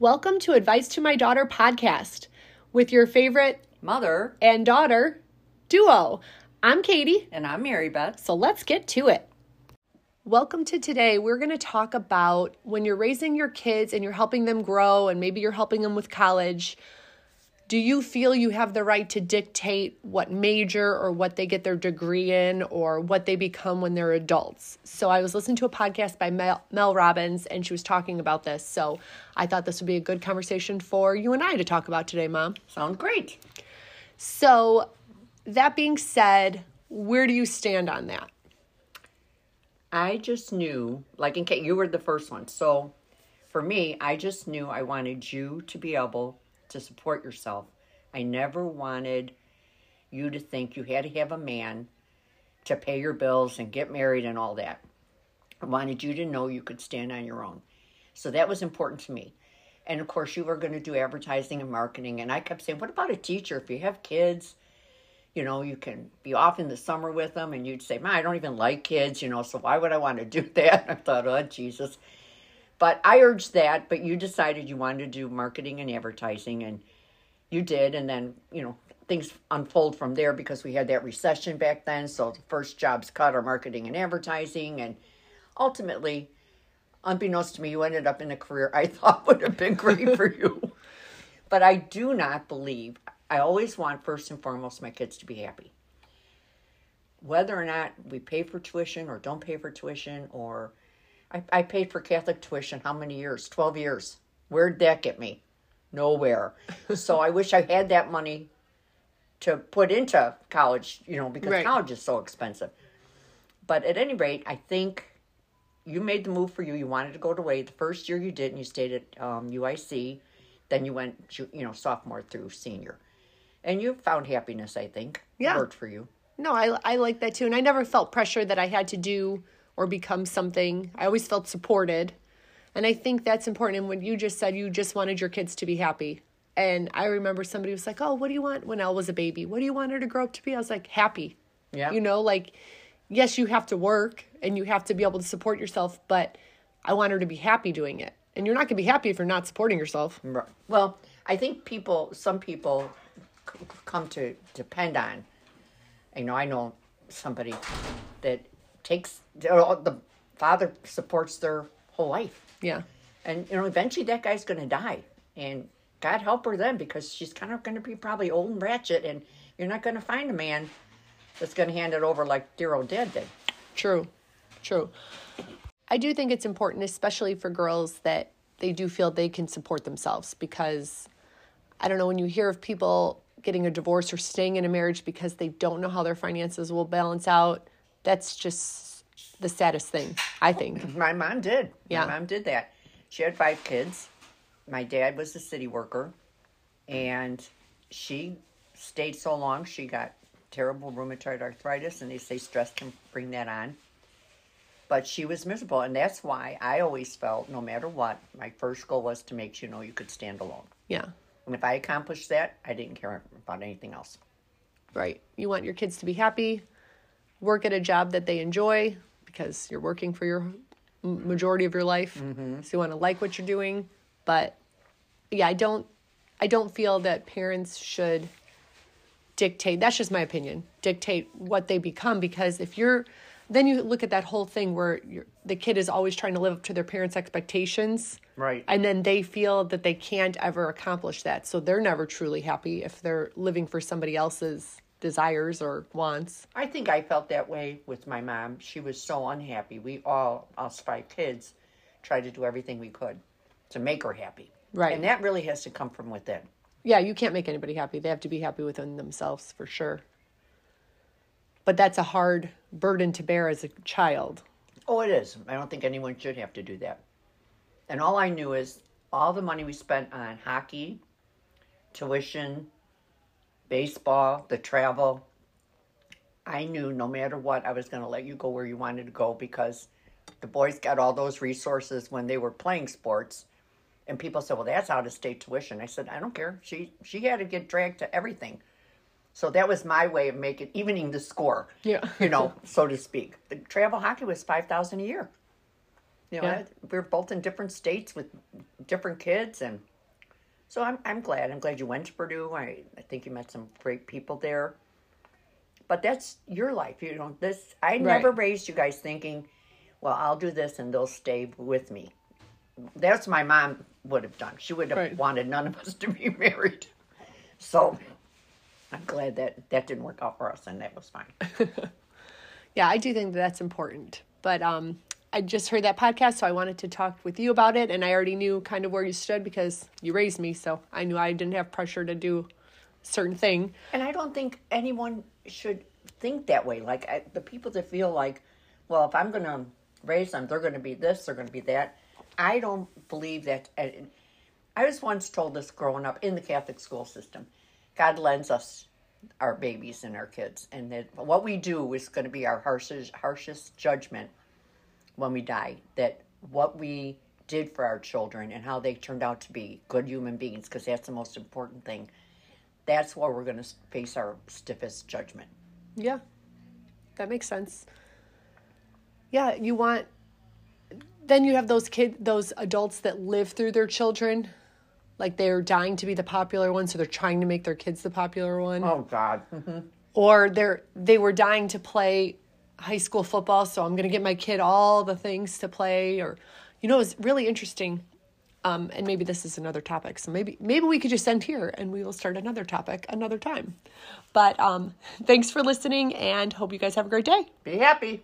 Welcome to Advice to My Daughter podcast with your favorite Mother, and daughter duo. I'm Katie, and I'm Mary Beth. so let's get to it. Welcome to today. We're going to talk about when you're raising your kids and you're helping them grow, and maybe you're helping them with college. Do you feel you have the right to dictate what major or what they get their degree in or what they become when they're adults? So, I was listening to a podcast by Mel, Mel Robbins and she was talking about this. So, I thought this would be a good conversation for you and I to talk about today, Mom. Sounds great. So, that being said, where do you stand on that? I just knew, like in case you were the first one. So for me, I just knew I wanted you to be able to support yourself. I never wanted you to think you had to have a man to pay your bills and get married and all that. I wanted you to know you could stand on your own. So that was important to me. And of course, you were going to do advertising and marketing. And I kept saying, what about a teacher? If you have kids, you know, you can be off in the summer with them. And you'd say, Man, I don't even like kids, you know, so why would I want to do that? I thought, oh, Jesus. But I urged that, but you decided you wanted to do marketing and advertising, and you did. And then, you know, things unfold from there because we had that recession back then. So the first jobs cut are marketing and advertising. And ultimately, unbeknownst to me, you ended up in a career I thought would have been great for you. But I do not believe, I always want first and foremost my kids to be happy. Whether or not we pay for tuition or don't pay for tuition, or I, I paid for Catholic tuition how many years? 12 years. Where'd that get me? Nowhere. so I wish I had that money to put into college, you know, because Right. college is so expensive. But at any rate, I think you made the move for you. You wanted to go to Wade. The first year you did, and you stayed at um, UIC. Then you went, you know, sophomore through senior, and you found happiness. I think Yeah. it worked for you. No, I, I like that too. And I never felt pressure that I had to do or become something. I always felt supported. And I think that's important. And when you just said you just wanted your kids to be happy. And I remember somebody was like, Oh, what do you want when Elle was a baby? What do you want her to grow up to be? I was like, Happy. Yeah. You know, like, yes, you have to work and you have to be able to support yourself, but I want her to be happy doing it. And you're not going to be happy if you're not supporting yourself. Right. Well, I think people, some people, c- come to depend on. You know, I know somebody that takes the father supports their whole life. Yeah. And you know, eventually that guy's going to die, and God help her then because she's kind of going to be probably old and ratchet, and you're not going to find a man that's going to hand it over like dear old dad did. True. True. I do think it's important, especially for girls, that they do feel they can support themselves because I don't know, when you hear of people getting a divorce or staying in a marriage because they don't know how their finances will balance out, that's just the saddest thing, I think. My mom did. Yeah. My mom did that. She had five kids. My dad was a city worker, and she stayed so long she got terrible rheumatoid arthritis, and they say stress can bring that on. But she was miserable, and that's why I always felt, no matter what, my first goal was to make you know you could stand alone. Yeah. And if I accomplished that, I didn't care about anything else. Right. You want your kids to be happy, work at a job that they enjoy because you're working for your majority of your life. Mm-hmm. So you want to like what you're doing, but yeah, I don't I don't feel that parents should dictate. That's just my opinion. Dictate what they become because if you're then you look at that whole thing where the kid is always trying to live up to their parents' expectations. Right. And then they feel that they can't ever accomplish that. So they're never truly happy if they're living for somebody else's desires or wants. I think I felt that way with my mom. She was so unhappy. We all, us five kids, tried to do everything we could to make her happy. Right. And that really has to come from within. Yeah, you can't make anybody happy. They have to be happy within themselves for sure. But that's a hard burden to bear as a child. Oh, it is. I don't think anyone should have to do that. And all I knew is all the money we spent on hockey, tuition, baseball, the travel. I knew no matter what, I was going to let you go where you wanted to go because the boys got all those resources when they were playing sports. And people said, "Well, that's out of state tuition." I said, "I don't care. She she had to get dragged to everything." So that was my way of making evening the score. Yeah. you know, so to speak. The travel hockey was five thousand a year. You know, Yeah. we're both in different states with different kids, and so I'm I'm glad. I'm glad you went to Purdue. I I think you met some great people there. But that's your life. You know, this I never Right. raised you guys thinking, well, I'll do this and they'll stay with me. That's my mom would have done. She would have Right. wanted none of us to be married. So I'm glad that that didn't work out for us, and that was fine. Yeah, I do think that that's important. But um, I just heard that podcast, so I wanted to talk with you about it. And I already knew kind of where you stood because you raised me, so I knew I didn't have pressure to do certain thing. And I don't think anyone should think that way. Like I, the people that feel like, well, if I'm going to raise them, they're going to be this, they're going to be that. I don't believe that. and I was once told this growing up in the Catholic school system God lends us our babies and our kids, and that what we do is going to be our harshest, harshest judgment when we die. That what we did for our children and how they turned out to be good human beings, because that's the most important thing that's where we're going to face our stiffest judgment. Yeah, that makes sense. Yeah, you want. Then you have those kid, those adults that live through their children, like they're dying to be the popular one, so they're trying to make their kids the popular one. Oh God! Mm-hmm. or they're they were dying to play high school football so i'm going to get my kid all the things to play or you know it's really interesting. Um, and maybe this is another topic so maybe maybe we could just end here and we will start another topic another time. But um, thanks for listening and hope you guys have a great day. Be happy.